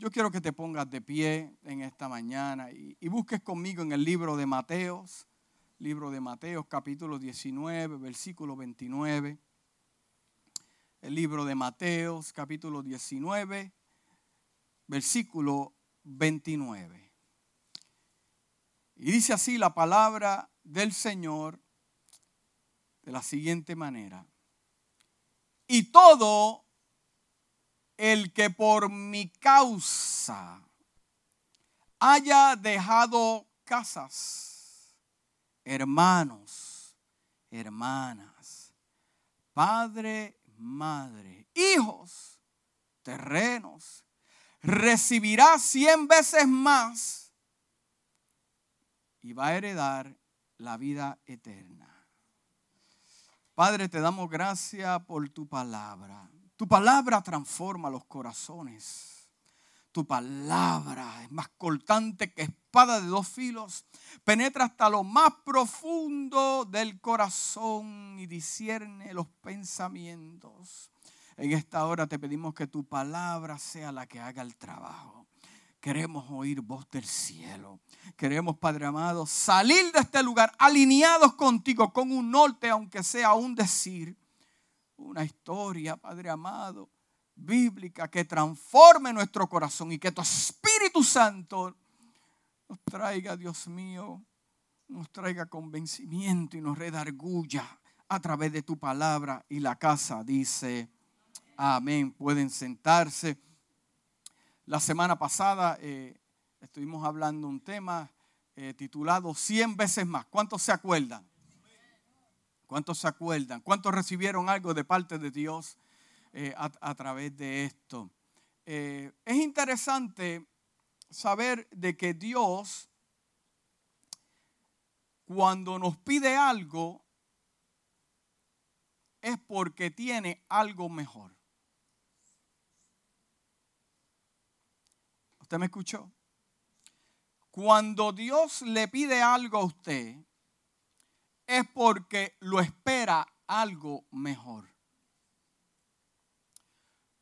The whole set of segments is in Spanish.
Yo quiero que te pongas de pie en esta mañana y, busques conmigo en el libro de Mateos, libro de Mateos capítulo 19, versículo 29. El libro de Mateos capítulo 19, versículo 29. Y dice así la palabra del Señor de la siguiente manera. Y todo el que por mi causa haya dejado casas, hermanos, hermanas, padre, madre, hijos, terrenos, recibirá cien veces más y va a heredar la vida eterna. Padre, te damos gracias por tu palabra. Tu palabra transforma los corazones. Tu palabra es más cortante que espada de dos filos. Penetra hasta lo más profundo del corazón y discierne los pensamientos. En esta hora te pedimos que tu palabra sea la que haga el trabajo. Queremos oír voz del cielo. Queremos, Padre amado, salir de este lugar alineados contigo con un norte, aunque sea un decir una historia, Padre amado, bíblica, que transforme nuestro corazón y que tu Espíritu Santo nos traiga, Dios mío, nos traiga convencimiento y nos redarguya a través de tu palabra. Y la casa dice, amén. Pueden sentarse. La semana pasada eh, estuvimos hablando un tema eh, titulado 100 veces más. ¿Cuántos se acuerdan? ¿Cuántos se acuerdan? ¿Cuántos recibieron algo de parte de Dios eh, a, través de esto? Eh, es interesante saber de que Dios, cuando nos pide algo, es porque tiene algo mejor. ¿Usted me escuchó? Cuando Dios le pide algo a usted, es porque lo espera algo mejor.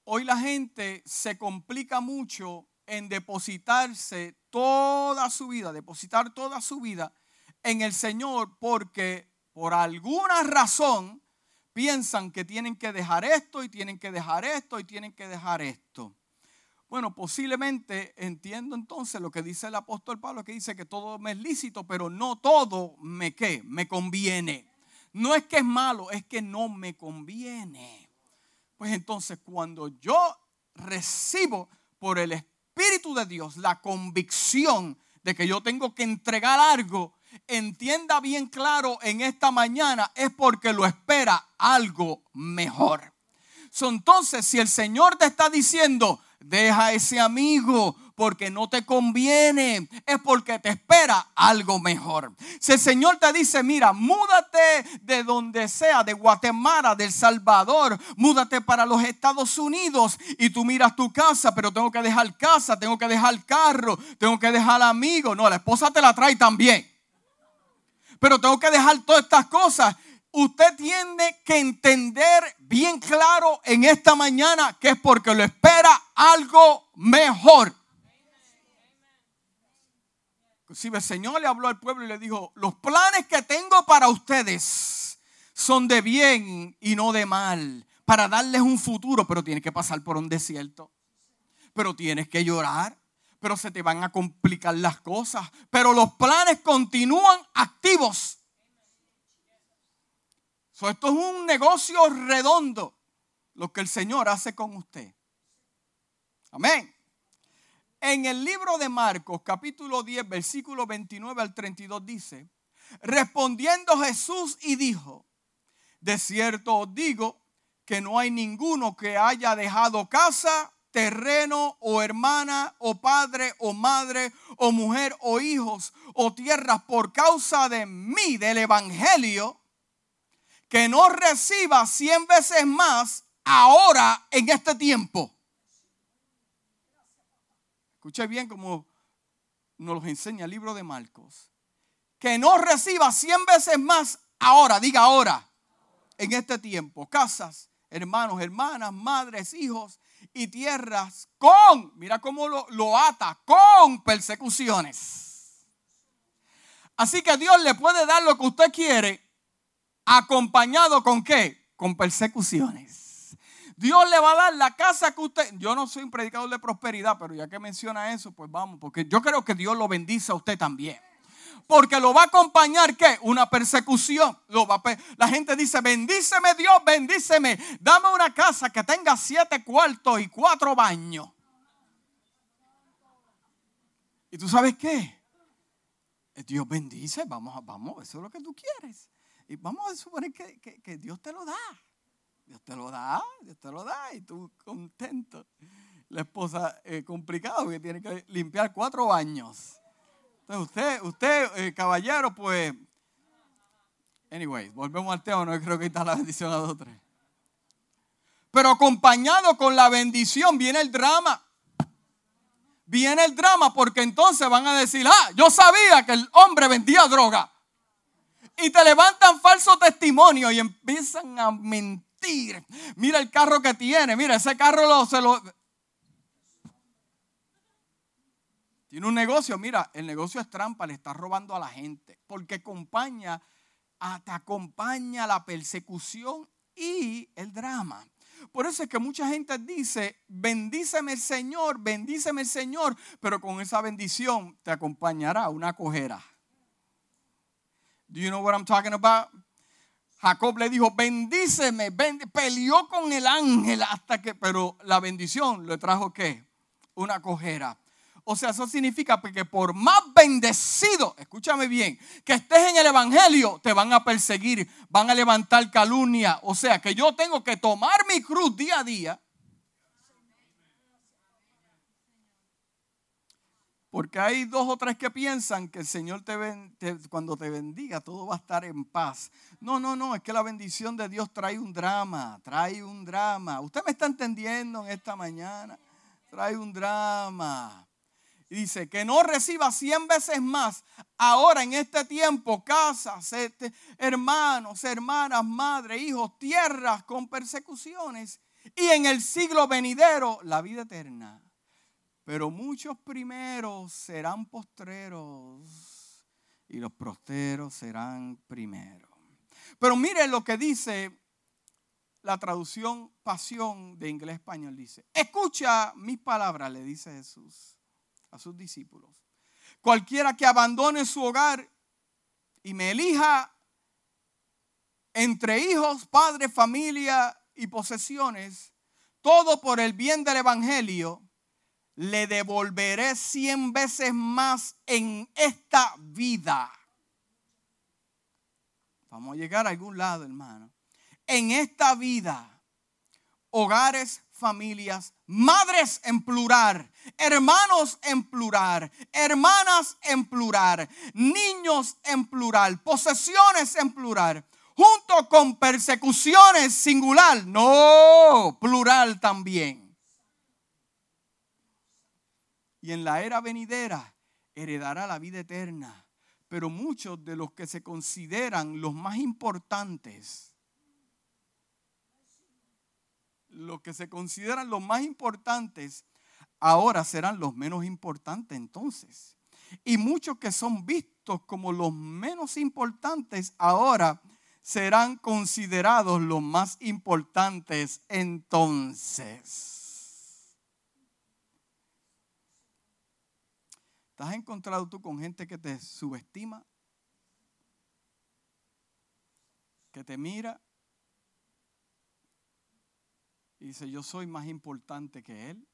Hoy la gente se complica mucho en depositarse toda su vida, depositar toda su vida en el Señor porque por alguna razón piensan que tienen que dejar esto y tienen que dejar esto y tienen que dejar esto. Bueno, posiblemente entiendo entonces lo que dice el apóstol Pablo, que dice que todo me es lícito, pero no todo me qué, me conviene. No es que es malo, es que no me conviene. Pues entonces cuando yo recibo por el Espíritu de Dios la convicción de que yo tengo que entregar algo, entienda bien claro en esta mañana, es porque lo espera algo mejor. entonces, si el Señor te está diciendo, Deja ese amigo porque no te conviene, es porque te espera algo mejor. Si el Señor te dice, mira, múdate de donde sea, de Guatemala, del Salvador, múdate para los Estados Unidos y tú miras tu casa, pero tengo que dejar casa, tengo que dejar carro, tengo que dejar amigo. No, la esposa te la trae también. Pero tengo que dejar todas estas cosas usted tiene que entender bien claro en esta mañana que es porque lo espera algo mejor. Inclusive el Señor le habló al pueblo y le dijo, los planes que tengo para ustedes son de bien y no de mal, para darles un futuro, pero tienes que pasar por un desierto, pero tienes que llorar, pero se te van a complicar las cosas, pero los planes continúan activos esto es un negocio redondo, lo que el Señor hace con usted. Amén. En el libro de Marcos, capítulo 10, versículo 29 al 32 dice, respondiendo Jesús y dijo, de cierto os digo que no hay ninguno que haya dejado casa, terreno o hermana o padre o madre o mujer o hijos o tierras por causa de mí, del Evangelio, que no reciba cien veces más ahora en este tiempo. Escuche bien como nos lo enseña el libro de Marcos. Que no reciba cien veces más ahora, diga ahora, en este tiempo. Casas, hermanos, hermanas, madres, hijos y tierras con, mira cómo lo, lo ata, con persecuciones. Así que Dios le puede dar lo que usted quiere, acompañado con qué? Con persecuciones. Dios le va a dar la casa que usted, yo no soy un predicador de prosperidad, pero ya que menciona eso, pues vamos, porque yo creo que Dios lo bendice a usted también porque lo va a acompañar ¿qué? Una persecución. La gente dice, bendíceme Dios, bendíceme. Dame una casa que tenga siete cuartos y cuatro baños. ¿Y tú sabes qué? Dios bendice, vamos, vamos, eso es lo que tú quieres. Y vamos a suponer que, Dios te lo da. Dios te lo da, Dios te lo da y tú contento. La esposa eh, complicado que tiene que limpiar cuatro baños. Entonces usted, usted, eh, caballero, pues, anyway, volvemos al tema, no creo que está la bendición a dos tres. Pero acompañado con la bendición viene el drama. Viene el drama porque entonces van a decir, ah, yo sabía que el hombre vendía droga. Y te levantan falso testimonio y empiezan a mentir. Mira el carro que tiene, mira, ese carro lo, se lo, Tiene un negocio, mira, el negocio es trampa, le está robando a la gente, porque acompaña, te acompaña la persecución y el drama. Por eso es que mucha gente dice, bendíceme el Señor, bendíceme el Señor, pero con esa bendición te acompañará una cojera. Do you know what I'm talking about? Jacob le dijo, bendíceme, peleó con el ángel hasta que, pero la bendición le trajo qué? Una cojera. O sea, eso significa que por más bendecido, escúchame bien, que estés en el Evangelio, te van a perseguir, van a levantar calumnia. O sea, que yo tengo que tomar mi cruz día a día. Porque hay dos o tres que piensan que el Señor te, cuando te bendiga todo va a estar en paz. No, no, no, es que la bendición de Dios trae un drama, trae un drama. ¿Usted me está entendiendo en esta mañana? Trae un drama. Y dice que no reciba cien veces más ahora en este tiempo casas, este, hermanos, hermanas, madres, hijos, tierras con persecuciones y en el siglo venidero la vida eterna. Pero muchos primeros serán postreros y los posteros serán primeros. Pero mire lo que dice la traducción pasión de inglés español. Dice, escucha mis palabras, le dice Jesús a sus discípulos. Cualquiera que abandone su hogar y me elija entre hijos, padres, familia y posesiones, todo por el bien del Evangelio, le devolveré cien veces más en esta vida. Vamos a llegar a algún lado, hermano. En esta vida, hogares, familias, madres en plural, hermanos en plural, hermanas en plural, niños en plural, posesiones en plural, junto con persecuciones singular, no, plural también. Y en la era venidera heredará la vida eterna. Pero muchos de los que se consideran los más importantes, los que se consideran los más importantes, ahora serán los menos importantes entonces. Y muchos que son vistos como los menos importantes, ahora serán considerados los más importantes entonces. ¿Te has encontrado tú con gente que te subestima? Que te mira y dice, yo soy más importante que él.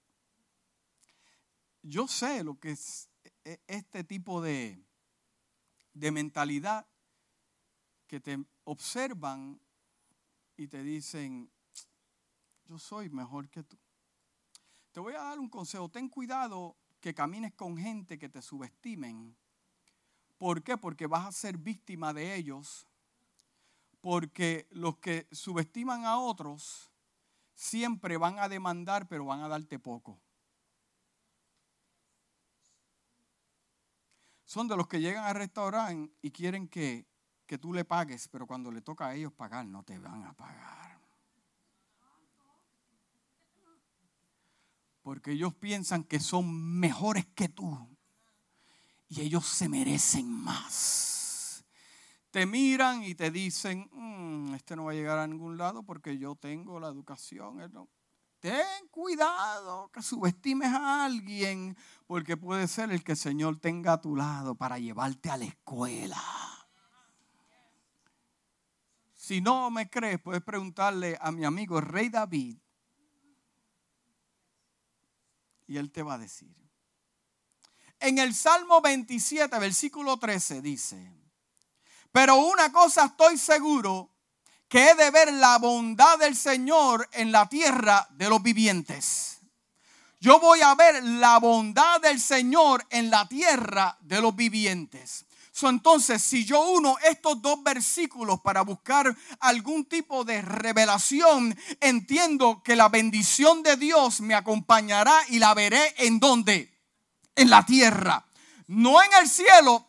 Yo sé lo que es e, este tipo de, de mentalidad que te observan y te dicen, yo soy mejor que tú. Te voy a dar un consejo, ten cuidado que camines con gente que te subestimen. ¿Por qué? Porque vas a ser víctima de ellos. Porque los que subestiman a otros siempre van a demandar, pero van a darte poco. Son de los que llegan al restaurante y quieren que, que tú le pagues, pero cuando le toca a ellos pagar, no te van a pagar. Porque ellos piensan que son mejores que tú. Y ellos se merecen más. Te miran y te dicen, mm, este no va a llegar a ningún lado porque yo tengo la educación. Ten cuidado que subestimes a alguien porque puede ser el que el Señor tenga a tu lado para llevarte a la escuela. Si no me crees, puedes preguntarle a mi amigo rey David. Y él te va a decir. En el Salmo 27, versículo 13 dice, pero una cosa estoy seguro, que he de ver la bondad del Señor en la tierra de los vivientes. Yo voy a ver la bondad del Señor en la tierra de los vivientes entonces, si yo uno estos dos versículos para buscar algún tipo de revelación, entiendo que la bendición de Dios me acompañará y la veré en donde? En la tierra. No en el cielo,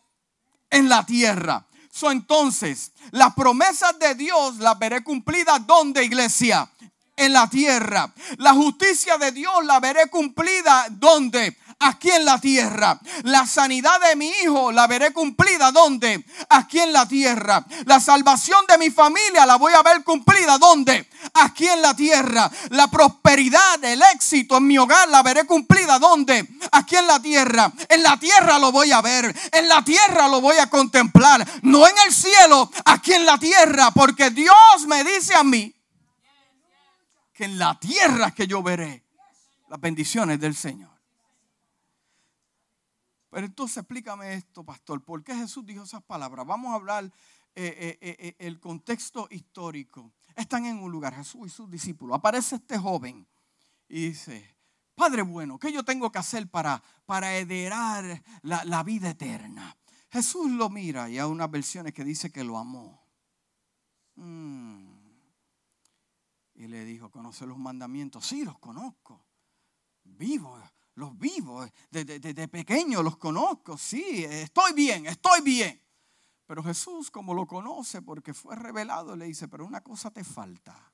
en la tierra. So, entonces, las promesas de Dios las veré cumplidas donde, iglesia? En la tierra. La justicia de Dios la veré cumplida donde? Aquí en la tierra. La sanidad de mi hijo la veré cumplida. ¿Dónde? Aquí en la tierra. La salvación de mi familia la voy a ver cumplida. ¿Dónde? Aquí en la tierra. La prosperidad, el éxito en mi hogar la veré cumplida. ¿Dónde? Aquí en la tierra. En la tierra lo voy a ver. En la tierra lo voy a contemplar. No en el cielo, aquí en la tierra. Porque Dios me dice a mí que en la tierra que yo veré las bendiciones del Señor. Pero entonces explícame esto, pastor. ¿Por qué Jesús dijo esas palabras? Vamos a hablar eh, eh, eh, el contexto histórico. Están en un lugar, Jesús y sus discípulos. Aparece este joven y dice, Padre bueno, ¿qué yo tengo que hacer para, para heredar la, vida eterna? Jesús lo mira y hay unas versiones que dice que lo amó. Mm. Y le dijo, ¿conoce los mandamientos? Sí, los conozco. Vivo los vivo, desde, pequeño los conozco, sí, estoy bien, estoy bien. Pero Jesús, como lo conoce porque fue revelado, le dice, pero una cosa te falta.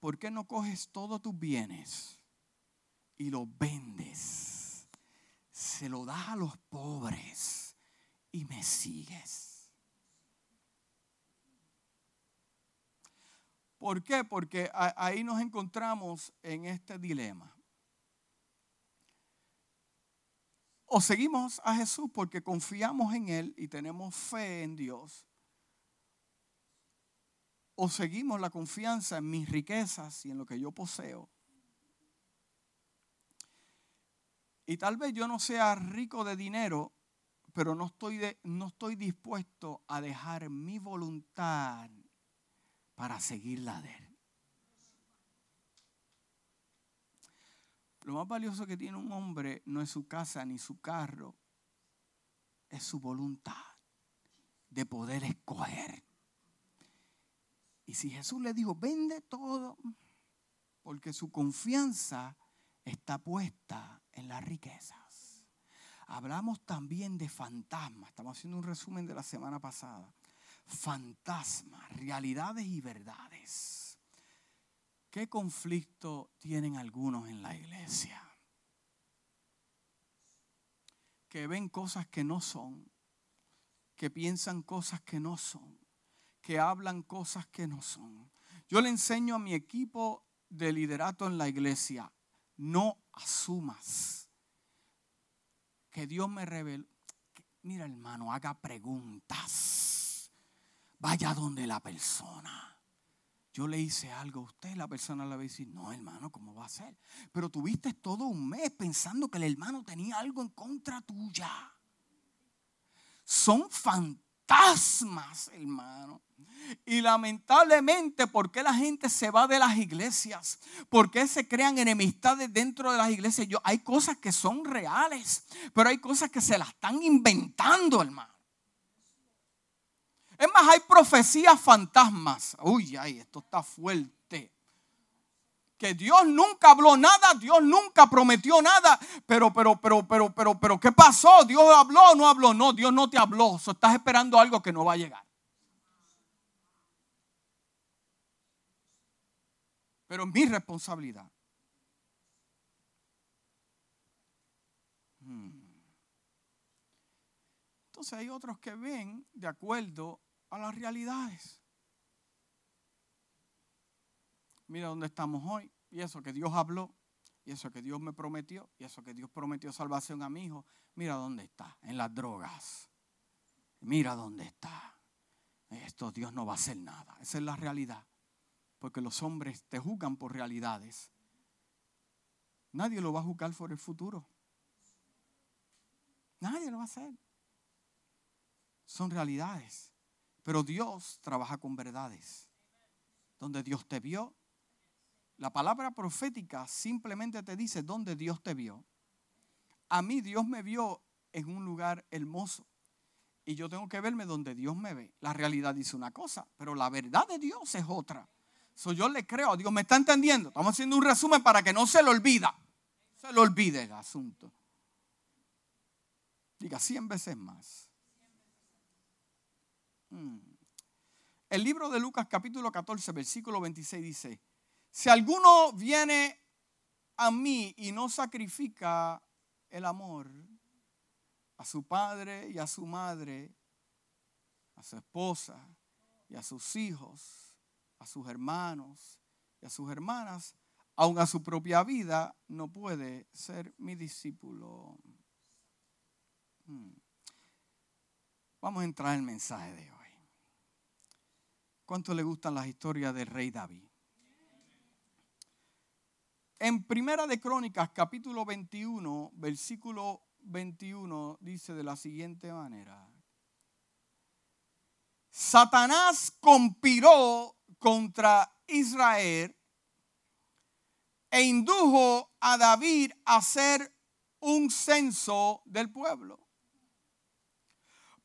¿Por qué no coges todos tus bienes y los vendes? Se lo das a los pobres y me sigues. ¿Por qué? Porque ahí nos encontramos en este dilema. O seguimos a Jesús porque confiamos en Él y tenemos fe en Dios. O seguimos la confianza en mis riquezas y en lo que yo poseo. Y tal vez yo no sea rico de dinero, pero no estoy, no estoy dispuesto a dejar mi voluntad para seguir la de Él. Lo más valioso que tiene un hombre no es su casa ni su carro, es su voluntad de poder escoger. Y si Jesús le dijo, vende todo, porque su confianza está puesta en las riquezas. Hablamos también de fantasmas, estamos haciendo un resumen de la semana pasada. Fantasmas, realidades y verdades. ¿Qué conflicto tienen algunos en la iglesia? Que ven cosas que no son, que piensan cosas que no son, que hablan cosas que no son. Yo le enseño a mi equipo de liderato en la iglesia, no asumas que Dios me reveló. Mira hermano, haga preguntas. Vaya donde la persona yo le hice algo a usted, la persona le va a decir, no hermano, ¿cómo va a ser? Pero tuviste todo un mes pensando que el hermano tenía algo en contra tuya. Son fantasmas, hermano. Y lamentablemente, ¿por qué la gente se va de las iglesias? ¿Por qué se crean enemistades dentro de las iglesias? Yo, hay cosas que son reales, pero hay cosas que se las están inventando, hermano. Es más, hay profecías fantasmas. Uy, ay, esto está fuerte. Que Dios nunca habló nada, Dios nunca prometió nada. Pero, pero, pero, pero, pero, pero, ¿qué pasó? ¿Dios habló o no habló? No, Dios no te habló. O estás esperando algo que no va a llegar. Pero es mi responsabilidad. Hmm. Entonces hay otros que ven de acuerdo a las realidades. Mira dónde estamos hoy y eso que Dios habló y eso que Dios me prometió y eso que Dios prometió salvación a mi hijo. Mira dónde está, en las drogas. Mira dónde está. Esto Dios no va a hacer nada. Esa es la realidad. Porque los hombres te juzgan por realidades. Nadie lo va a juzgar por el futuro. Nadie lo va a hacer. Son realidades. Pero Dios trabaja con verdades. Donde Dios te vio. La palabra profética simplemente te dice dónde Dios te vio. A mí Dios me vio en un lugar hermoso. Y yo tengo que verme donde Dios me ve. La realidad dice una cosa, pero la verdad de Dios es otra. So, yo le creo a Dios. ¿Me está entendiendo? Estamos haciendo un resumen para que no se le olvida. Se le olvide el asunto. Diga 100 veces más. Mm. El libro de Lucas capítulo 14, versículo 26 dice, si alguno viene a mí y no sacrifica el amor a su padre y a su madre, a su esposa y a sus hijos, a sus hermanos y a sus hermanas, aun a su propia vida, no puede ser mi discípulo. Hmm. Vamos a entrar en el mensaje de hoy. ¿Cuánto le gustan las historias del rey David? En Primera de Crónicas, capítulo 21, versículo 21, dice de la siguiente manera. Satanás conspiró contra Israel e indujo a David a hacer un censo del pueblo.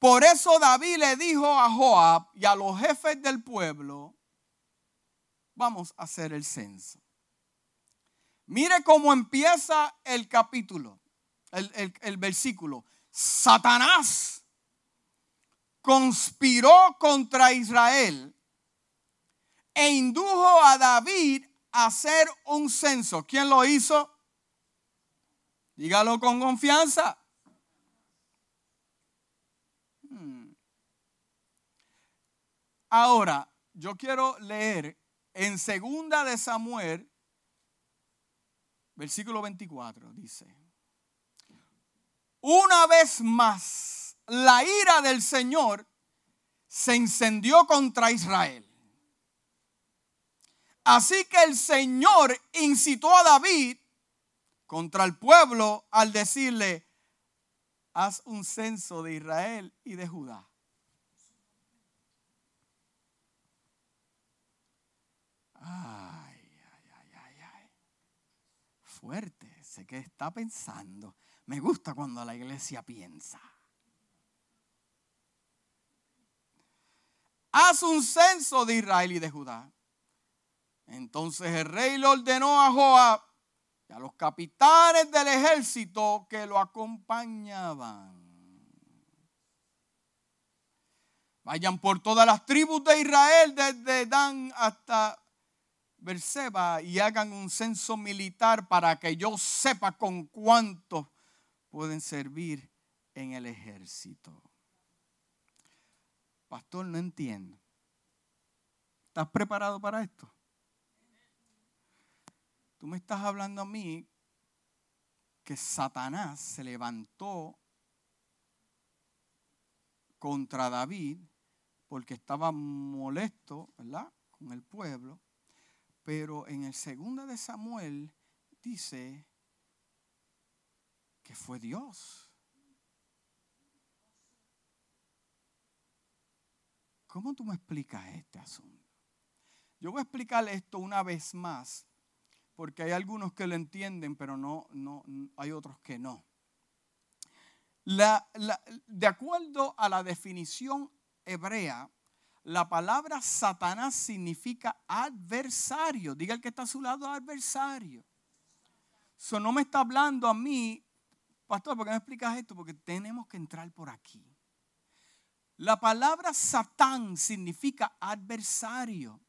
Por eso David le dijo a Joab y a los jefes del pueblo, vamos a hacer el censo. Mire cómo empieza el capítulo, el, versículo. Satanás conspiró contra Israel e indujo a David a hacer un censo. ¿Quién lo hizo? Dígalo con confianza. Ahora, yo quiero leer en segunda de Samuel, versículo 24, dice, una vez más, la ira del Señor se encendió contra Israel. Así que el Señor incitó a David contra el pueblo al decirle, haz un censo de Israel y de Judá. Ay, ay, ay, ay, ay. Fuerte, sé que está pensando. Me gusta cuando la iglesia piensa. Haz un censo de Israel y de Judá. Entonces el rey le ordenó a Joab y a los capitanes del ejército que lo acompañaban. Vayan por todas las tribus de Israel, desde Dan hasta Berseba y hagan un censo militar para que yo sepa con cuántos pueden servir en el ejército. Pastor, no entiendo. ¿Estás preparado para esto? Tú me estás hablando a mí que Satanás se levantó contra David porque estaba molesto, ¿verdad? Con el pueblo pero en el segundo de Samuel dice que fue Dios. ¿Cómo tú me explicas este asunto? Yo voy a explicarle esto una vez más, porque hay algunos que lo entienden, pero no, no, hay otros que no. de acuerdo a la definición hebrea, la palabra Satanás significa adversario. Diga el que está a su lado, adversario. Eso no me está hablando a mí, pastor, ¿por qué me explicas esto? Porque tenemos que entrar por aquí. La palabra Satán significa adversario.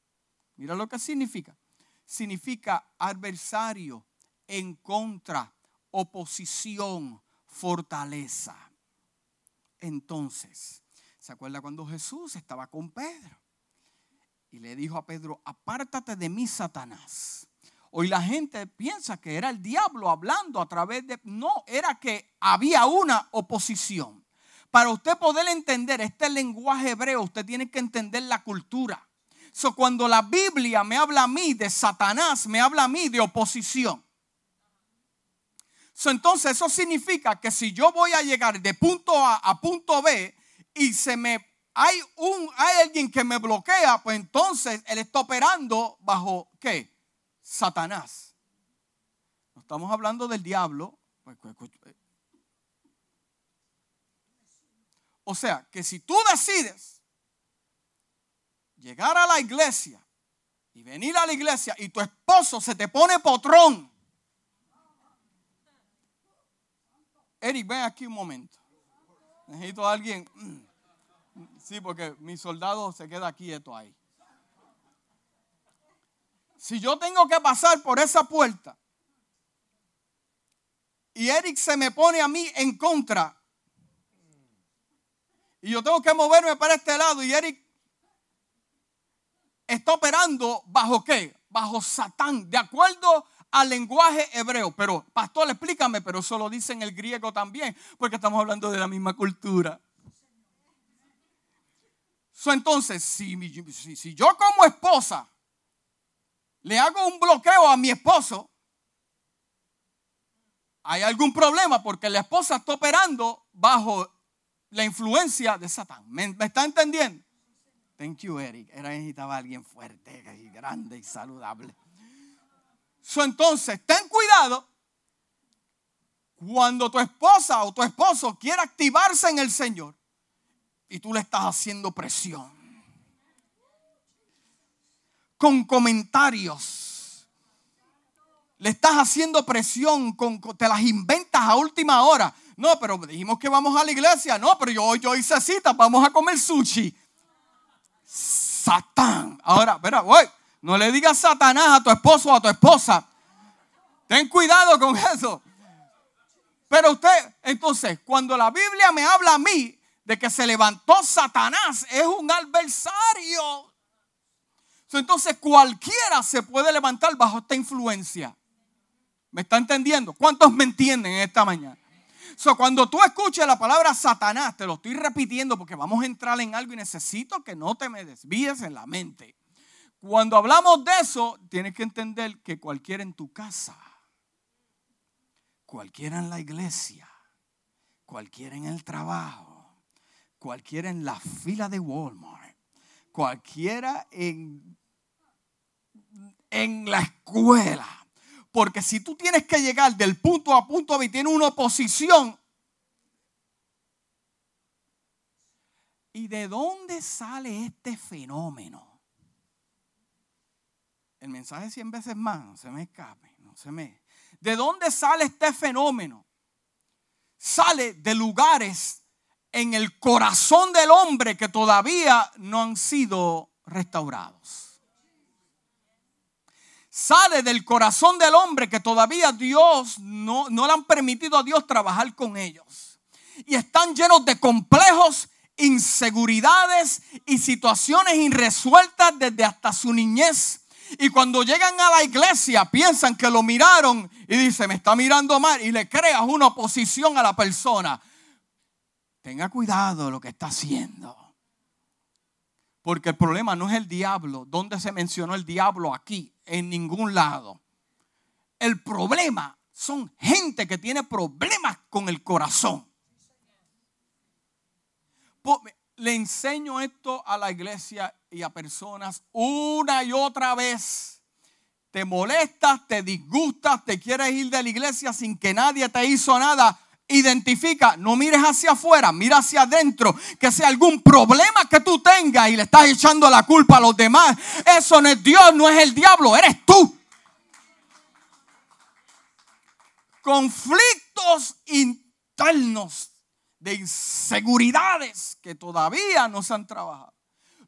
Mira lo que significa. Significa adversario, en contra, oposición, fortaleza. entonces, ¿se acuerda cuando Jesús estaba con Pedro? Y le dijo a Pedro, apártate de mí, Satanás. Hoy la gente piensa que era el diablo hablando a través de... No, era que había una oposición. Para usted poder entender este lenguaje hebreo, usted tiene que entender la cultura. So, cuando la Biblia me habla a mí de Satanás, me habla a mí de oposición entonces eso significa que si yo voy a llegar de punto A a punto B y se me hay un hay alguien que me bloquea, pues entonces él está operando bajo qué? Satanás. No estamos hablando del diablo. Pues, pues, pues, eh. O sea, que si tú decides llegar a la iglesia y venir a la iglesia y tu esposo se te pone potrón, Eric, ven aquí un momento. Necesito a alguien. Sí, porque mi soldado se queda quieto ahí. Si yo tengo que pasar por esa puerta y Eric se me pone a mí en contra y yo tengo que moverme para este lado y Eric está operando bajo qué? Bajo Satán, de acuerdo al lenguaje hebreo. Pero, pastor, explícame, pero eso lo dice en el griego también, porque estamos hablando de la misma cultura. entonces, si, yo como esposa le hago un bloqueo a mi esposo, hay algún problema porque la esposa está operando bajo la influencia de Satán. ¿Me, está entendiendo? Thank you, Eric. Era necesitaba alguien fuerte y grande y saludable entonces, ten cuidado cuando tu esposa o tu esposo quiera activarse en el Señor y tú le estás haciendo presión con comentarios. Le estás haciendo presión, con, te las inventas a última hora. No, pero dijimos que vamos a la iglesia. No, pero yo, yo hice cita, vamos a comer sushi. Satán. Ahora, espera, voy. No le digas Satanás a tu esposo o a tu esposa. Ten cuidado con eso. Pero usted, entonces, cuando la Biblia me habla a mí de que se levantó Satanás, es un adversario. Entonces cualquiera se puede levantar bajo esta influencia. ¿Me está entendiendo? ¿Cuántos me entienden esta mañana? So, cuando tú escuches la palabra Satanás, te lo estoy repitiendo porque vamos a entrar en algo y necesito que no te me desvíes en la mente. Cuando hablamos de eso, tienes que entender que cualquiera en tu casa, cualquiera en la iglesia, cualquiera en el trabajo, cualquiera en la fila de Walmart, cualquiera en, en la escuela. Porque si tú tienes que llegar del punto a punto B y tienes una oposición, ¿y de dónde sale este fenómeno? El mensaje cien veces más, no se me escape, no se me... ¿De dónde sale este fenómeno? Sale de lugares en el corazón del hombre que todavía no han sido restaurados. Sale del corazón del hombre que todavía Dios no, no le han permitido a Dios trabajar con ellos. Y están llenos de complejos, inseguridades y situaciones irresueltas desde hasta su niñez y cuando llegan a la iglesia piensan que lo miraron y dice, me está mirando mal y le creas una oposición a la persona. Tenga cuidado lo que está haciendo. Porque el problema no es el diablo. ¿Dónde se mencionó el diablo aquí? En ningún lado. El problema son gente que tiene problemas con el corazón le enseño esto a la iglesia y a personas una y otra vez. Te molestas, te disgustas, te quieres ir de la iglesia sin que nadie te hizo nada. Identifica, no mires hacia afuera, mira hacia adentro, que sea algún problema que tú tengas y le estás echando la culpa a los demás. Eso no es Dios, no es el diablo, eres tú. Conflictos internos de inseguridades que todavía no se han trabajado.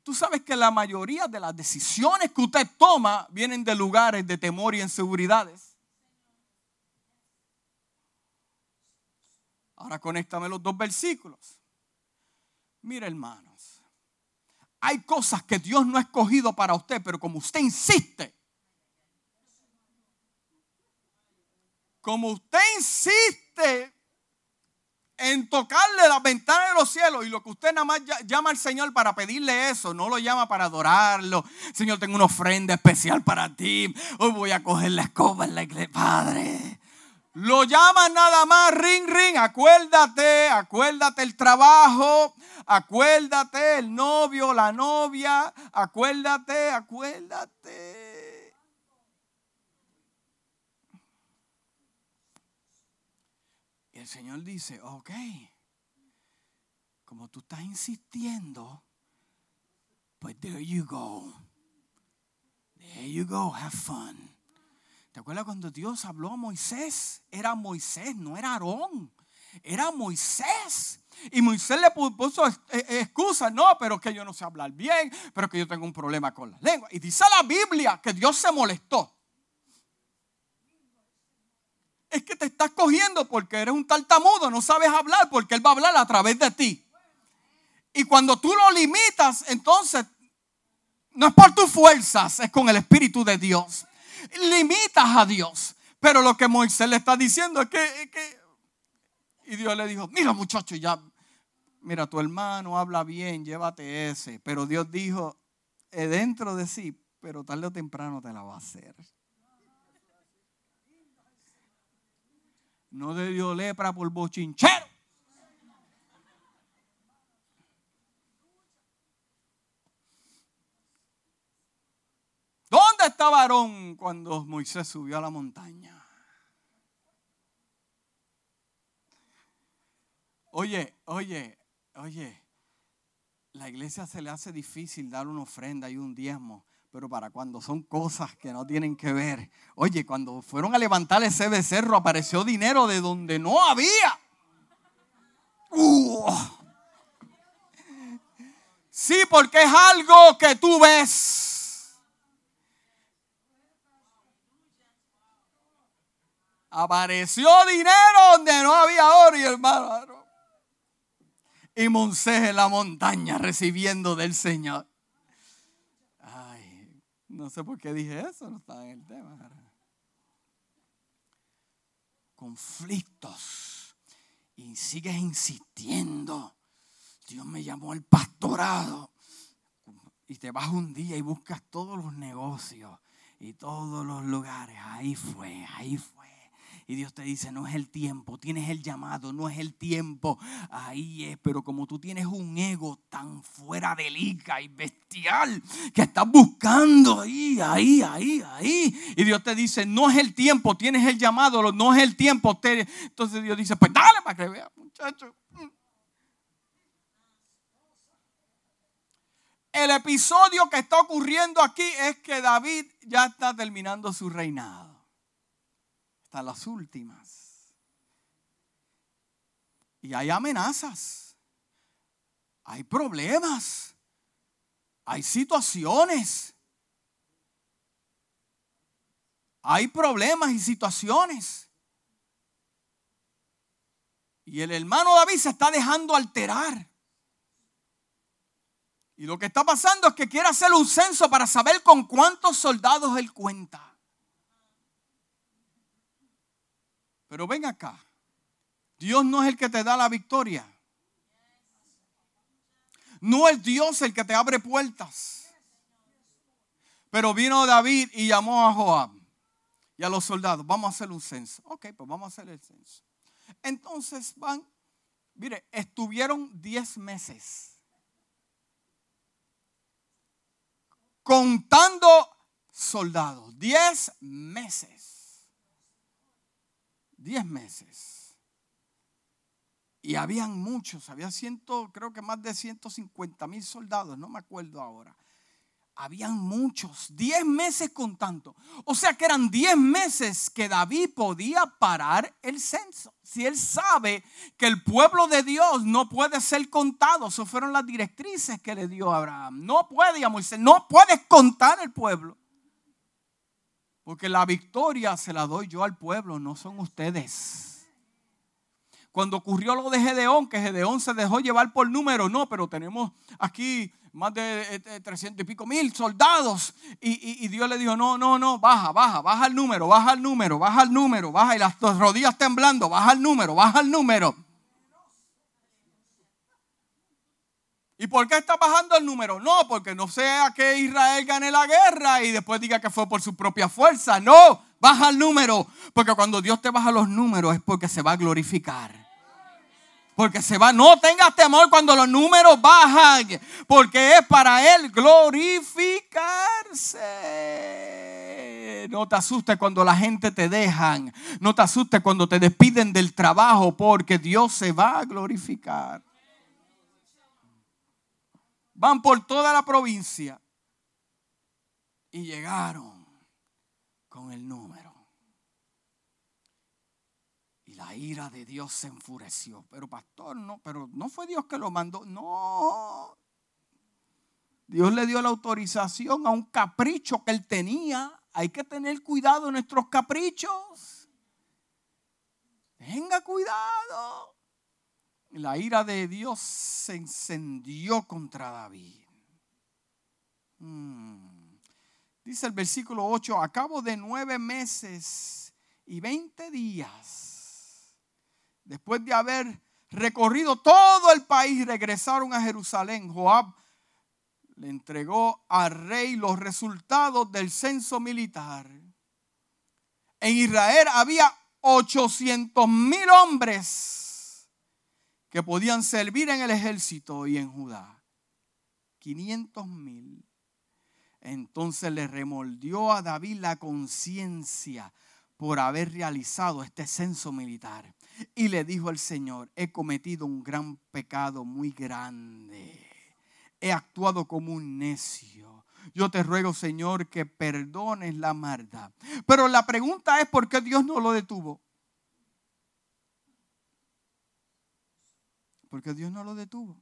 Tú sabes que la mayoría de las decisiones que usted toma vienen de lugares de temor y inseguridades. Ahora conéctame los dos versículos. Mira, hermanos, hay cosas que Dios no ha escogido para usted, pero como usted insiste, como usted insiste en tocarle las ventanas de los cielos y lo que usted nada más llama al Señor para pedirle eso, no lo llama para adorarlo. Señor, tengo una ofrenda especial para ti. Hoy voy a coger la escoba en la iglesia. Padre, lo llaman nada más ring ring. Acuérdate, acuérdate el trabajo, acuérdate el novio, la novia, acuérdate, acuérdate. El Señor dice, ok, como tú estás insistiendo, pues there you go. There you go, have fun. ¿Te acuerdas cuando Dios habló a Moisés? Era Moisés, no era Aarón. Era Moisés. Y Moisés le puso eh, excusas, no, pero que yo no sé hablar bien, pero que yo tengo un problema con la lengua. Y dice la Biblia que Dios se molestó es que te estás cogiendo porque eres un tartamudo, no sabes hablar porque Él va a hablar a través de ti. Y cuando tú lo limitas, entonces no es por tus fuerzas, es con el Espíritu de Dios. Limitas a Dios. Pero lo que Moisés le está diciendo es que, y Dios le dijo, mira muchacho, ya, mira, tu hermano habla bien, llévate ese. Pero Dios dijo, dentro de sí, pero tarde o temprano te la va a hacer. No le dio lepra por bochinchero. ¿Dónde estaba Aarón cuando Moisés subió a la montaña? Oye, oye, oye, la iglesia se le hace difícil dar una ofrenda y un diezmo pero para cuando son cosas que no tienen que ver. Oye, cuando fueron a levantar ese becerro apareció dinero de donde no había. Uh. Sí, porque es algo que tú ves. Apareció dinero donde no había oro y hermano. Y Moisés en la montaña recibiendo del Señor. No sé por qué dije eso, no estaba en el tema. Conflictos. Y sigues insistiendo. Dios me llamó al pastorado. Y te vas un día y buscas todos los negocios y todos los lugares. Ahí fue, ahí fue. Y Dios te dice, no es el tiempo, tienes el llamado, no es el tiempo. Ahí es, pero como tú tienes un ego tan fuera de liga y que estás buscando ahí, ahí, ahí, ahí. Y Dios te dice, no es el tiempo, tienes el llamado, no es el tiempo. Entonces Dios dice, pues dale para que vea, muchacho. El episodio que está ocurriendo aquí es que David ya está terminando su reinado las últimas. Y hay amenazas, hay problemas, hay situaciones. Hay problemas y situaciones. Y el hermano David se está dejando alterar. Y lo que está pasando es que quiere hacer un censo para saber con cuántos soldados él cuenta. Pero ven acá. Dios no es el que te da la victoria. No es Dios el que te abre puertas. Pero vino David y llamó a Joab y a los soldados. Vamos a hacer un censo. Ok, pues vamos a hacer el censo. Entonces van, mire, estuvieron 10 meses contando soldados. 10 meses. 10 meses. Y habían muchos, había ciento, creo que más de 150 mil soldados, no me acuerdo ahora. Habían muchos, 10 meses contando. O sea que eran 10 meses que David podía parar el censo. Si él sabe que el pueblo de Dios no puede ser contado, eso fueron las directrices que le dio Abraham. No puede, a no puedes contar el pueblo. Porque la victoria se la doy yo al pueblo, no son ustedes. Cuando ocurrió lo de Gedeón, que Gedeón se dejó llevar por número, no, pero tenemos aquí más de 300 y pico mil soldados. Y, Dios le dijo, no, no, no, baja, baja, baja el número, baja el número, baja el número, baja. Y las rodillas temblando, baja el número, baja el número. ¿Y por qué está bajando el número? No, porque no sea que Israel gane la guerra y después diga que fue por su propia fuerza. No, baja el número. Porque cuando Dios te baja los números es porque se va a glorificar. Porque se va, no tengas temor cuando los números bajan, porque es para Él glorificarse. No te asustes cuando la gente te dejan, no te asustes cuando te despiden del trabajo, porque Dios se va a glorificar. Van por toda la provincia y llegaron con el número la ira de Dios se enfureció. Pero pastor, no, pero no fue Dios que lo mandó. No. Dios le dio la autorización a un capricho que él tenía. Hay que tener cuidado en nuestros caprichos. Tenga cuidado. La ira de Dios se encendió contra David. Hmm. Dice el versículo 8, a cabo de nueve meses y veinte días después de haber recorrido todo el país, regresaron a Jerusalén. Joab le entregó al rey los resultados del censo militar. En Israel había 800 mil hombres que podían servir en el ejército y en Judá. 500 mil. Entonces le remoldió a David la conciencia por haber realizado este censo militar. Y le dijo al Señor, he cometido un gran pecado muy grande. He actuado como un necio. Yo te ruego, Señor, que perdones la maldad. Pero la pregunta es, ¿por qué Dios no lo detuvo? Porque Dios no lo detuvo.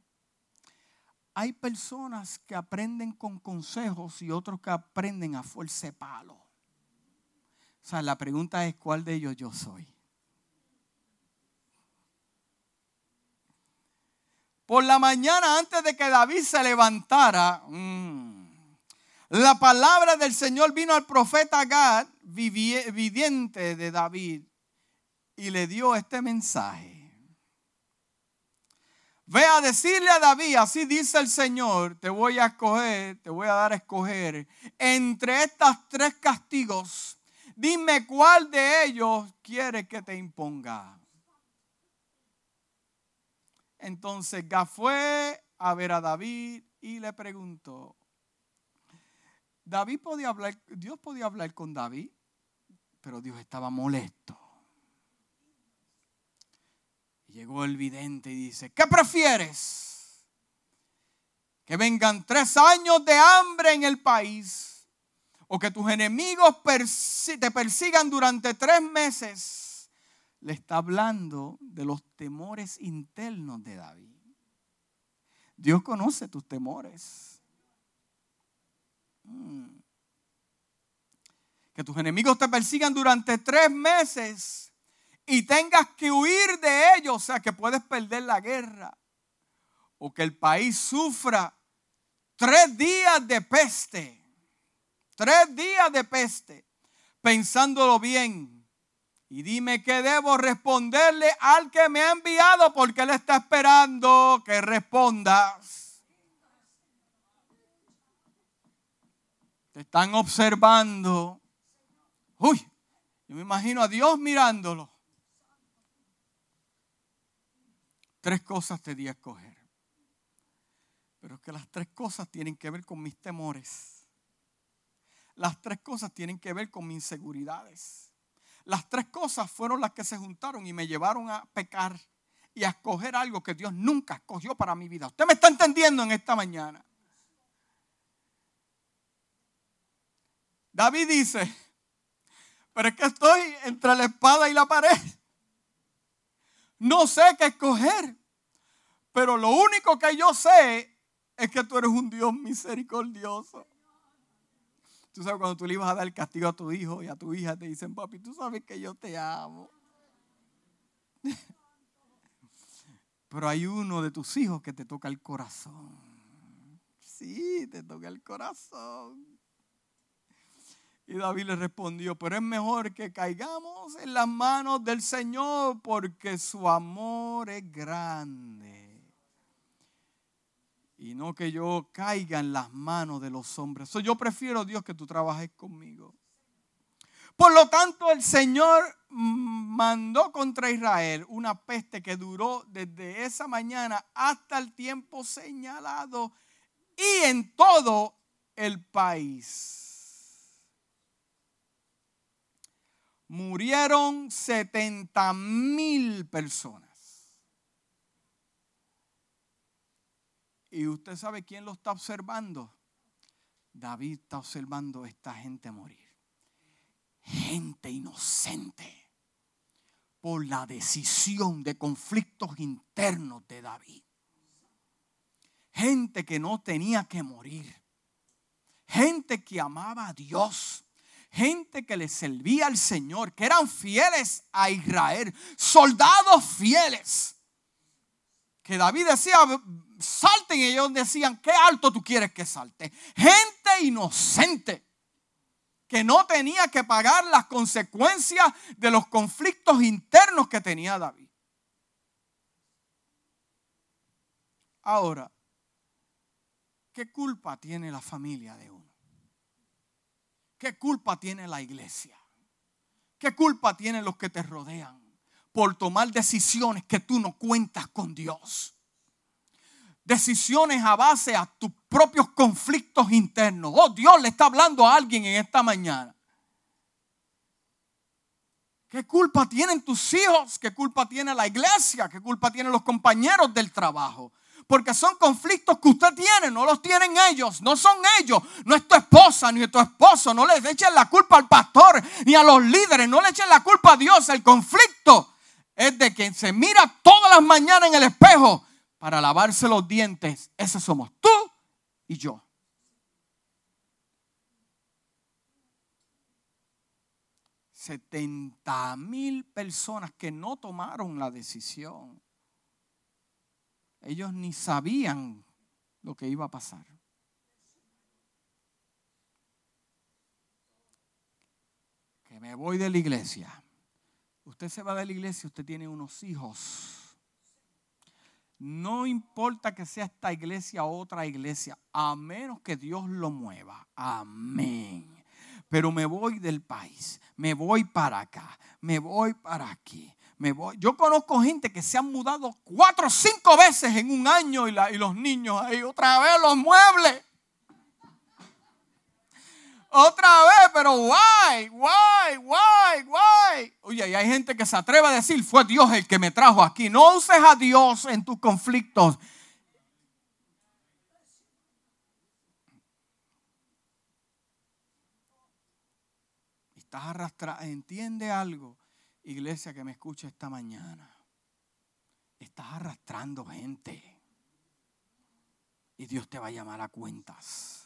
Hay personas que aprenden con consejos y otros que aprenden a fuerza de palo. O sea, la pregunta es, ¿cuál de ellos yo soy? Por la mañana, antes de que David se levantara, mm, la palabra del Señor vino al profeta Gad, viviente de David, y le dio este mensaje. Ve a decirle a David, así dice el Señor, te voy a escoger, te voy a dar a escoger entre estas tres castigos. Dime cuál de ellos quiere que te imponga. Entonces Gad fue a ver a David y le preguntó, David podía hablar, Dios podía hablar con David, pero Dios estaba molesto. Llegó el vidente y dice, ¿qué prefieres? Que vengan tres años de hambre en el país o que tus enemigos te persigan durante tres meses le está hablando de los temores internos de David. Dios conoce tus temores. Mm. Que tus enemigos te persigan durante tres meses y tengas que huir de ellos, o sea, que puedes perder la guerra. O que el país sufra tres días de peste. Tres días de peste. Pensándolo bien, y dime qué debo responderle al que me ha enviado porque él está esperando que respondas. Te están observando. Uy, yo me imagino a Dios mirándolo. Tres cosas te di a escoger. Pero es que las tres cosas tienen que ver con mis temores. Las tres cosas tienen que ver con mis inseguridades. Las tres cosas fueron las que se juntaron y me llevaron a pecar y a escoger algo que Dios nunca escogió para mi vida. Usted me está entendiendo en esta mañana. David dice, pero es que estoy entre la espada y la pared. No sé qué escoger, pero lo único que yo sé es que tú eres un Dios misericordioso. Tú sabes, cuando tú le ibas a dar castigo a tu hijo y a tu hija, te dicen, papi, tú sabes que yo te amo. Pero hay uno de tus hijos que te toca el corazón. Sí, te toca el corazón. Y David le respondió, pero es mejor que caigamos en las manos del Señor porque su amor es grande. Y no que yo caiga en las manos de los hombres. yo prefiero, Dios, que tú trabajes conmigo. Por lo tanto, el Señor mandó contra Israel una peste que duró desde esa mañana hasta el tiempo señalado y en todo el país. murieron 70 mil personas. Y usted sabe quién lo está observando. David está observando a esta gente morir. Gente inocente por la decisión de conflictos internos de David. Gente que no tenía que morir. Gente que amaba a Dios gente que le servía al Señor, que eran fieles a Israel, soldados fieles. Que David decía, salten y ellos decían, ¿qué alto tú quieres que salte? Gente inocente que no tenía que pagar las consecuencias de los conflictos internos que tenía David. Ahora, ¿qué culpa tiene la familia de uno? ¿Qué culpa tiene la iglesia? ¿Qué culpa tienen los que te rodean por tomar decisiones que tú no cuentas con Dios? Decisiones a base a tus propios conflictos internos. Oh, Dios le está hablando a alguien en esta mañana. ¿Qué culpa tienen tus hijos? ¿Qué culpa tiene la iglesia? ¿Qué culpa tienen los compañeros del trabajo? porque son conflictos que usted tiene, no los tienen ellos, no son ellos, no es tu esposa ni tu esposo, no le echen la culpa al pastor ni a los líderes, no le echen la culpa a Dios, el conflicto es de quien se mira todas las mañanas en el espejo para lavarse los dientes, ese somos tú y yo. Setenta mil personas que no tomaron la decisión ellos ni sabían lo que iba a pasar. Que me voy de la iglesia. Usted se va de la iglesia, usted tiene unos hijos. No importa que sea esta iglesia o otra iglesia, a menos que Dios lo mueva. Amén. Pero me voy del país, me voy para acá, me voy para aquí voy. Yo conozco gente que se han mudado cuatro o cinco veces en un año y, los niños ahí otra vez los muebles. Otra vez, pero why, why, why, why. Oye, y hay gente que se atreve a decir, fue Dios el que me trajo aquí. No uses a Dios en tus conflictos. Estás arrastrado, entiende algo iglesia que me escucha esta mañana, estás arrastrando gente. Y Dios te va a llamar a cuentas.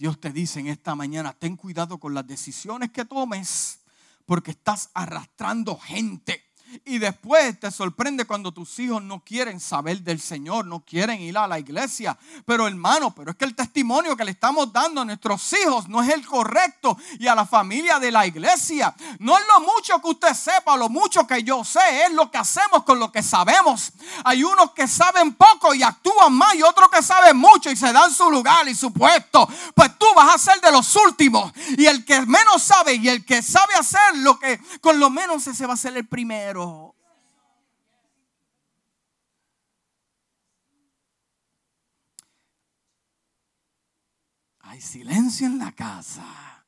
Dios te dice en esta mañana, ten cuidado con las decisiones que tomes, porque estás arrastrando gente. Y después te sorprende cuando tus hijos no quieren saber del Señor, no quieren ir a la iglesia. Pero hermano, pero es que el testimonio que le estamos dando a nuestros hijos no es el correcto y a la familia de la iglesia. No es lo mucho que usted sepa, lo mucho que yo sé, es lo que hacemos con lo que sabemos. Hay unos que saben poco y actúan más y otros que saben mucho y se dan su lugar y su puesto. Pues tú vas a ser de los últimos. Y el que menos sabe y el que sabe hacer lo que con lo menos ese va a ser el primero. Hay silencio en la casa.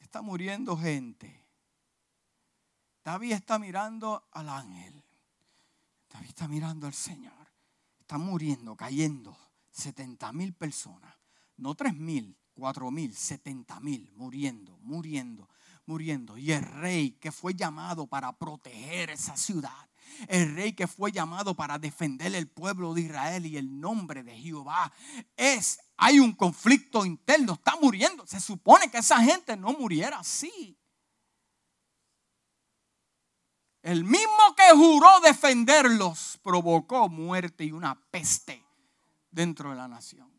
Está muriendo gente. David está mirando al ángel. David está mirando al Señor. Está muriendo, cayendo. 70 mil personas. No 3 mil, 4 mil, 70 mil. Muriendo, muriendo muriendo. Y el rey que fue llamado para proteger esa ciudad. El rey que fue llamado para defender el pueblo de Israel y el nombre de Jehová. Es, hay un conflicto interno, está muriendo. Se supone que esa gente no muriera así. el mismo que juró defenderlos, provocó muerte y una peste dentro de la nación.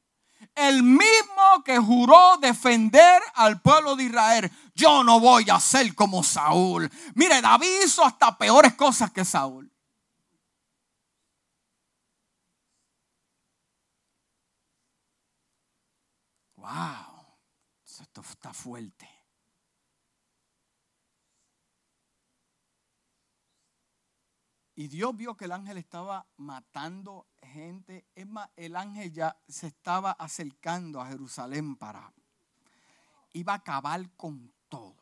El mismo que juró defender al pueblo de Israel. Yo no voy a ser como Saúl. Mire, David hizo hasta peores cosas que Saúl. Wow, esto está fuerte. Y Dios vio que el ángel estaba matando gente. Es más, el ángel ya se estaba acercando a Jerusalén para... Iba a acabar con todo.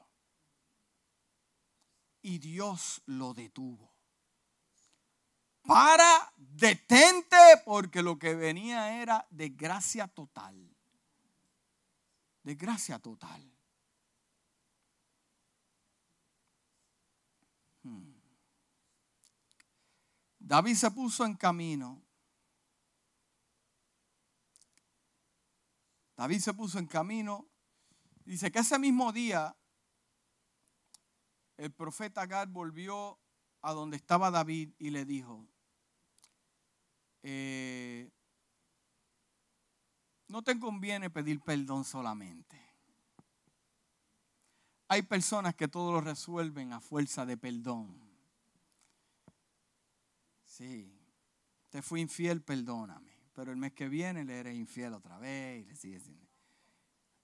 Y Dios lo detuvo. Para, detente, porque lo que venía era desgracia total. Desgracia total. David se puso en camino. David se puso en camino. Dice que ese mismo día el profeta Gad volvió a donde estaba David y le dijo, eh, no te conviene pedir perdón solamente. Hay personas que todo lo resuelven a fuerza de perdón. Sí, te fui infiel, perdóname. Pero el mes que viene le eres infiel otra vez y le sigues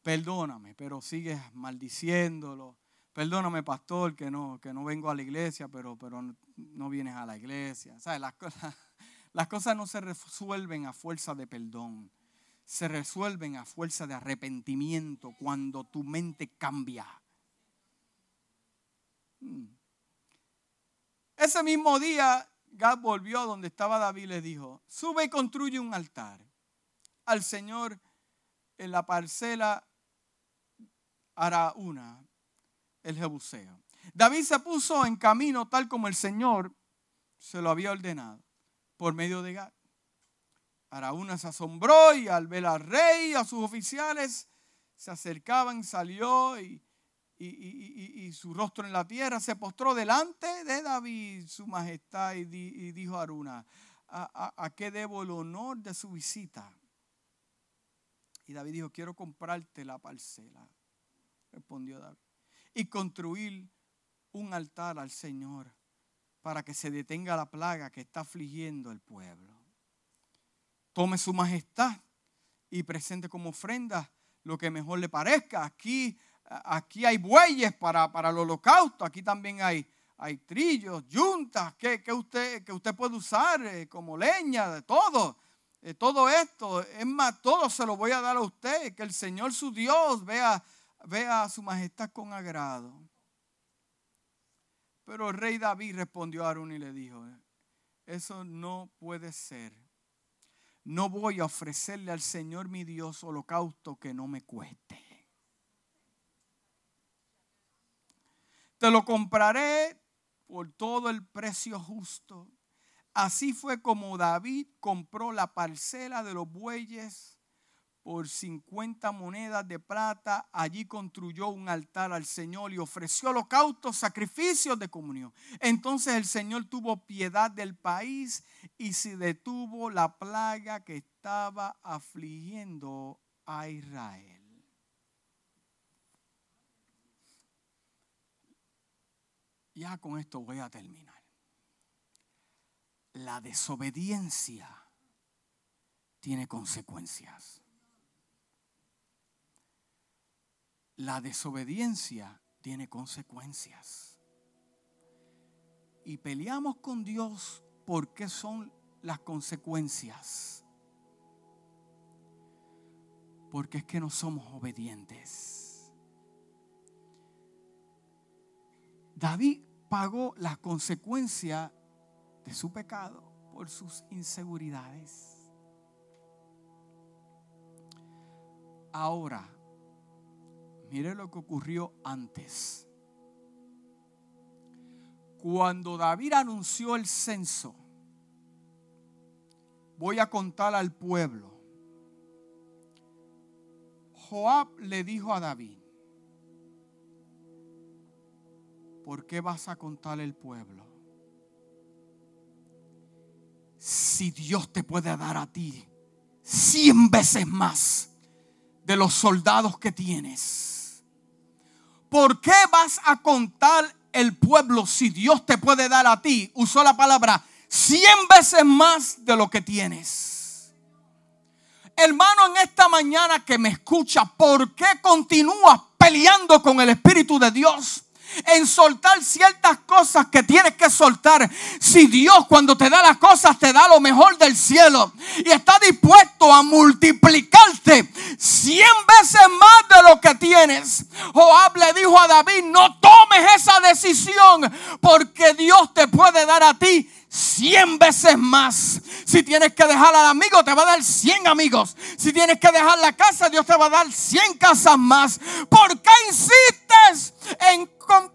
Perdóname, pero sigues maldiciéndolo. Perdóname, pastor, que no, que no vengo a la iglesia, pero, pero no vienes a la iglesia. ¿Sabes? Las, cosas, las cosas no se resuelven a fuerza de perdón. Se resuelven a fuerza de arrepentimiento cuando tu mente cambia. Hmm. Ese mismo día Gad volvió a donde estaba David y le dijo, sube y construye un altar al Señor en la parcela Araúna, el Jebuseo. David se puso en camino tal como el Señor se lo había ordenado por medio de Gad. Araúna se asombró y al ver al rey y a sus oficiales se acercaban, salió y y, su rostro en la tierra, se postró delante de David, su majestad, y, dijo a Aruna, ¿a, qué debo el honor de su visita? Y David dijo, quiero comprarte la parcela, respondió David, y construir un altar al Señor para que se detenga la plaga que está afligiendo el pueblo. Tome su majestad y presente como ofrenda lo que mejor le parezca. Aquí aquí hay bueyes para, para el holocausto, aquí también hay, hay trillos, yuntas, que, usted, que usted puede usar eh, como leña, de todo. Eh, todo esto, es más, todo se lo voy a dar a usted, que el Señor su Dios vea, vea a su majestad con agrado. Pero el rey David respondió a Aarón y le dijo, eso no puede ser. No voy a ofrecerle al Señor mi Dios holocausto que no me cueste. Te lo compraré por todo el precio justo. Así fue como David compró la parcela de los bueyes por 50 monedas de plata. Allí construyó un altar al Señor y ofreció holocaustos, sacrificios de comunión. Entonces el Señor tuvo piedad del país y se detuvo la plaga que estaba afligiendo a Israel. Ya con esto voy a terminar. La desobediencia tiene consecuencias. La desobediencia tiene consecuencias. Y peleamos con Dios porque son las consecuencias. Porque es que no somos obedientes. David pagó la consecuencia de su pecado por sus inseguridades. Ahora, mire lo que ocurrió antes. Cuando David anunció el censo, voy a contar al pueblo. Joab le dijo a David, ¿por qué vas a contar el pueblo? Si Dios te puede dar a ti cien veces más de los soldados que tienes, ¿por qué vas a contar el pueblo si Dios te puede dar a ti? Usó la palabra cien veces más de lo que tienes. Hermano, en esta mañana que me escucha, ¿por qué continúas peleando con el Espíritu de Dios? En soltar ciertas cosas que tienes que soltar. Si Dios cuando te da las cosas te da lo mejor del cielo y está dispuesto a multiplicarte cien veces más de lo que tienes. Joab le dijo a David, no tomes esa decisión porque Dios te puede dar a ti cien veces más. Si tienes que dejar al amigo, te va a dar cien amigos. Si tienes que dejar la casa, Dios te va a dar cien casas más. ¿Por qué insistes en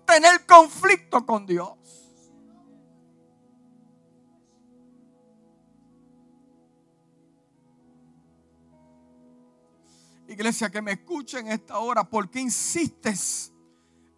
tener conflicto con Dios? Iglesia que me escuchen en esta hora, ¿por qué insistes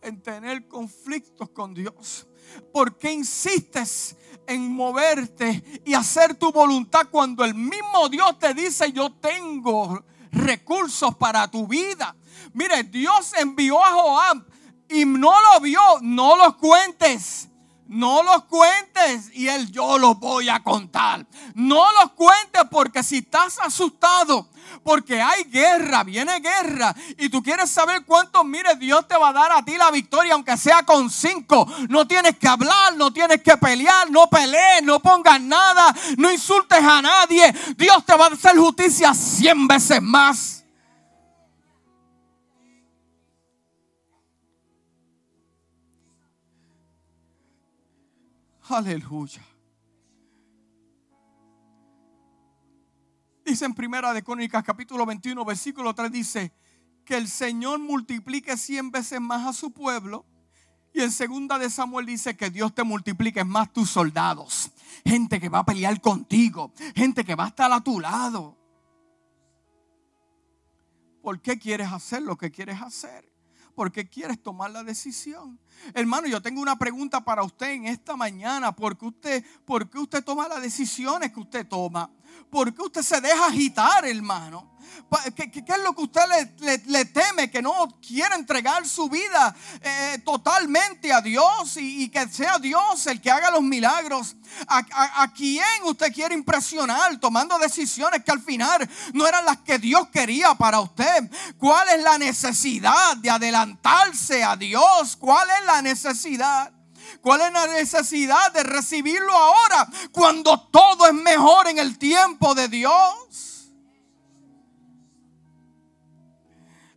en tener conflictos con Dios? ¿Por qué insistes en moverte y hacer tu voluntad cuando el mismo Dios te dice yo tengo recursos para tu vida? Mire, Dios envió a Joab y no lo vio, no los cuentes. No los cuentes y él yo los voy a contar. No los cuentes porque si estás asustado, porque hay guerra, viene guerra y tú quieres saber cuánto, mire, Dios te va a dar a ti la victoria, aunque sea con cinco. No tienes que hablar, no tienes que pelear, no pelees, no pongas nada, no insultes a nadie. Dios te va a hacer justicia cien veces más. Aleluya. Dice en Primera de Crónicas capítulo 21 versículo 3 dice que el Señor multiplique cien veces más a su pueblo. Y en segunda de Samuel dice que Dios te multiplique más tus soldados. Gente que va a pelear contigo. Gente que va a estar a tu lado. ¿Por qué quieres hacer lo que quieres hacer? ¿Por qué quieres tomar la decisión? Hermano, yo tengo una pregunta para usted en esta mañana. ¿Por qué usted, por qué usted toma las decisiones que usted toma? ¿Por qué usted se deja agitar, hermano? ¿Qué, es lo que usted le, teme? Que no quiere entregar su vida eh, totalmente a Dios y, que sea Dios el que haga los milagros. ¿A, a quién usted quiere impresionar tomando decisiones que al final no eran las que Dios quería para usted? ¿Cuál es la necesidad de adelantarse a Dios? ¿Cuál es la necesidad? ¿Cuál es la necesidad de recibirlo ahora cuando todo es mejor en el tiempo de Dios?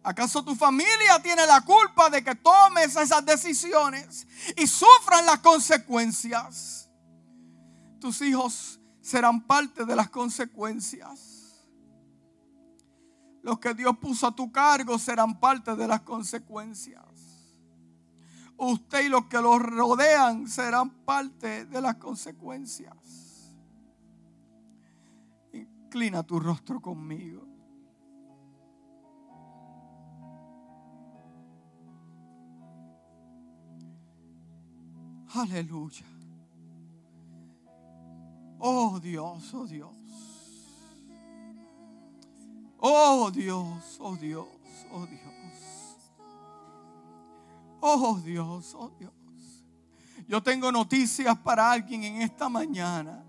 ¿Acaso tu familia tiene la culpa de que tomes esas decisiones y sufran las consecuencias? Tus hijos serán parte de las consecuencias. Los que Dios puso a tu cargo serán parte de las consecuencias. Usted y los que los rodean serán parte de las consecuencias. Inclina tu rostro conmigo. Aleluya. Oh Dios, oh Dios. Oh Dios, oh Dios, oh Dios. Oh Dios, oh Dios. Yo tengo noticias para alguien en esta mañana.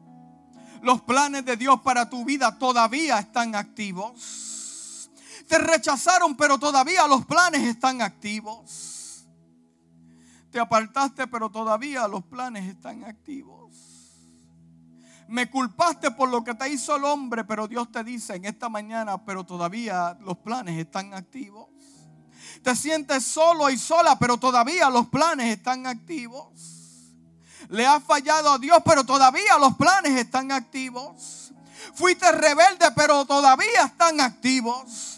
Los planes de Dios para tu vida todavía están activos. Te rechazaron, pero todavía los planes están activos. Te apartaste, pero todavía los planes están activos. Me culpaste por lo que te hizo el hombre, pero Dios te dice en esta mañana, pero todavía los planes están activos. Te sientes solo y sola, pero todavía los planes están activos. Le has fallado a Dios, pero todavía los planes están activos. Fuiste rebelde, pero todavía están activos.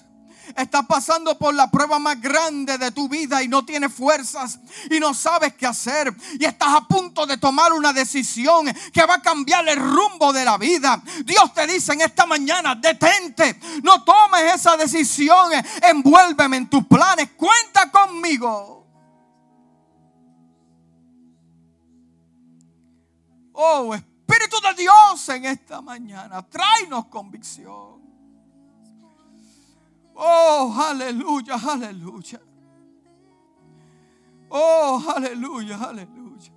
Estás pasando por la prueba más grande de tu vida y no tienes fuerzas y no sabes qué hacer. Y estás a punto de tomar una decisión que va a cambiar el rumbo de la vida. Dios te dice en esta mañana, detente. No tomes esa decisión. Envuélveme en tus planes. Cuenta conmigo. Oh, Espíritu de Dios en esta mañana. Tráenos convicción. Oh, aleluya, aleluya. Oh, aleluya, aleluya.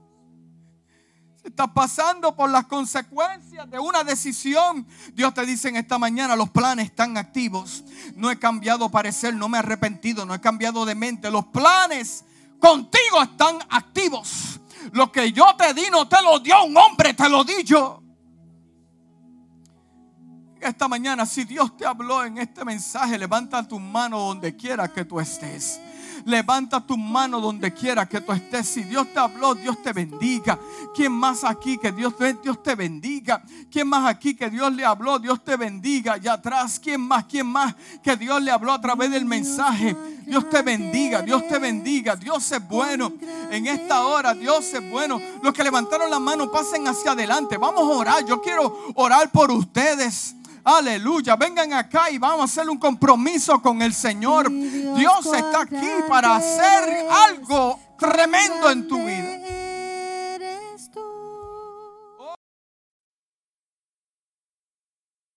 Se está pasando por las consecuencias de una decisión. Dios te dice en esta mañana, los planes están activos. No he cambiado parecer, no me he arrepentido, no he cambiado de mente. Los planes contigo están activos. Lo que yo te di no te lo dio un hombre, te lo di yo. Esta mañana, si Dios te habló en este mensaje, levanta tu mano donde quiera que tú estés. Levanta tu mano donde quiera que tú estés. Si Dios te habló, Dios te bendiga. ¿Quién más aquí que Dios, Dios te bendiga? ¿Quién más aquí que Dios le habló? Dios te bendiga. Allá atrás, ¿quién más? ¿Quién más que Dios le habló a través del mensaje? Dios te bendiga, Dios te bendiga. Dios es bueno. En esta hora, Dios es bueno. Los que levantaron la mano, pasen hacia adelante. Vamos a orar. Yo quiero orar por ustedes. Aleluya. Vengan acá y vamos a hacer un compromiso con el Señor. Dios está aquí para hacer algo tremendo en tu vida.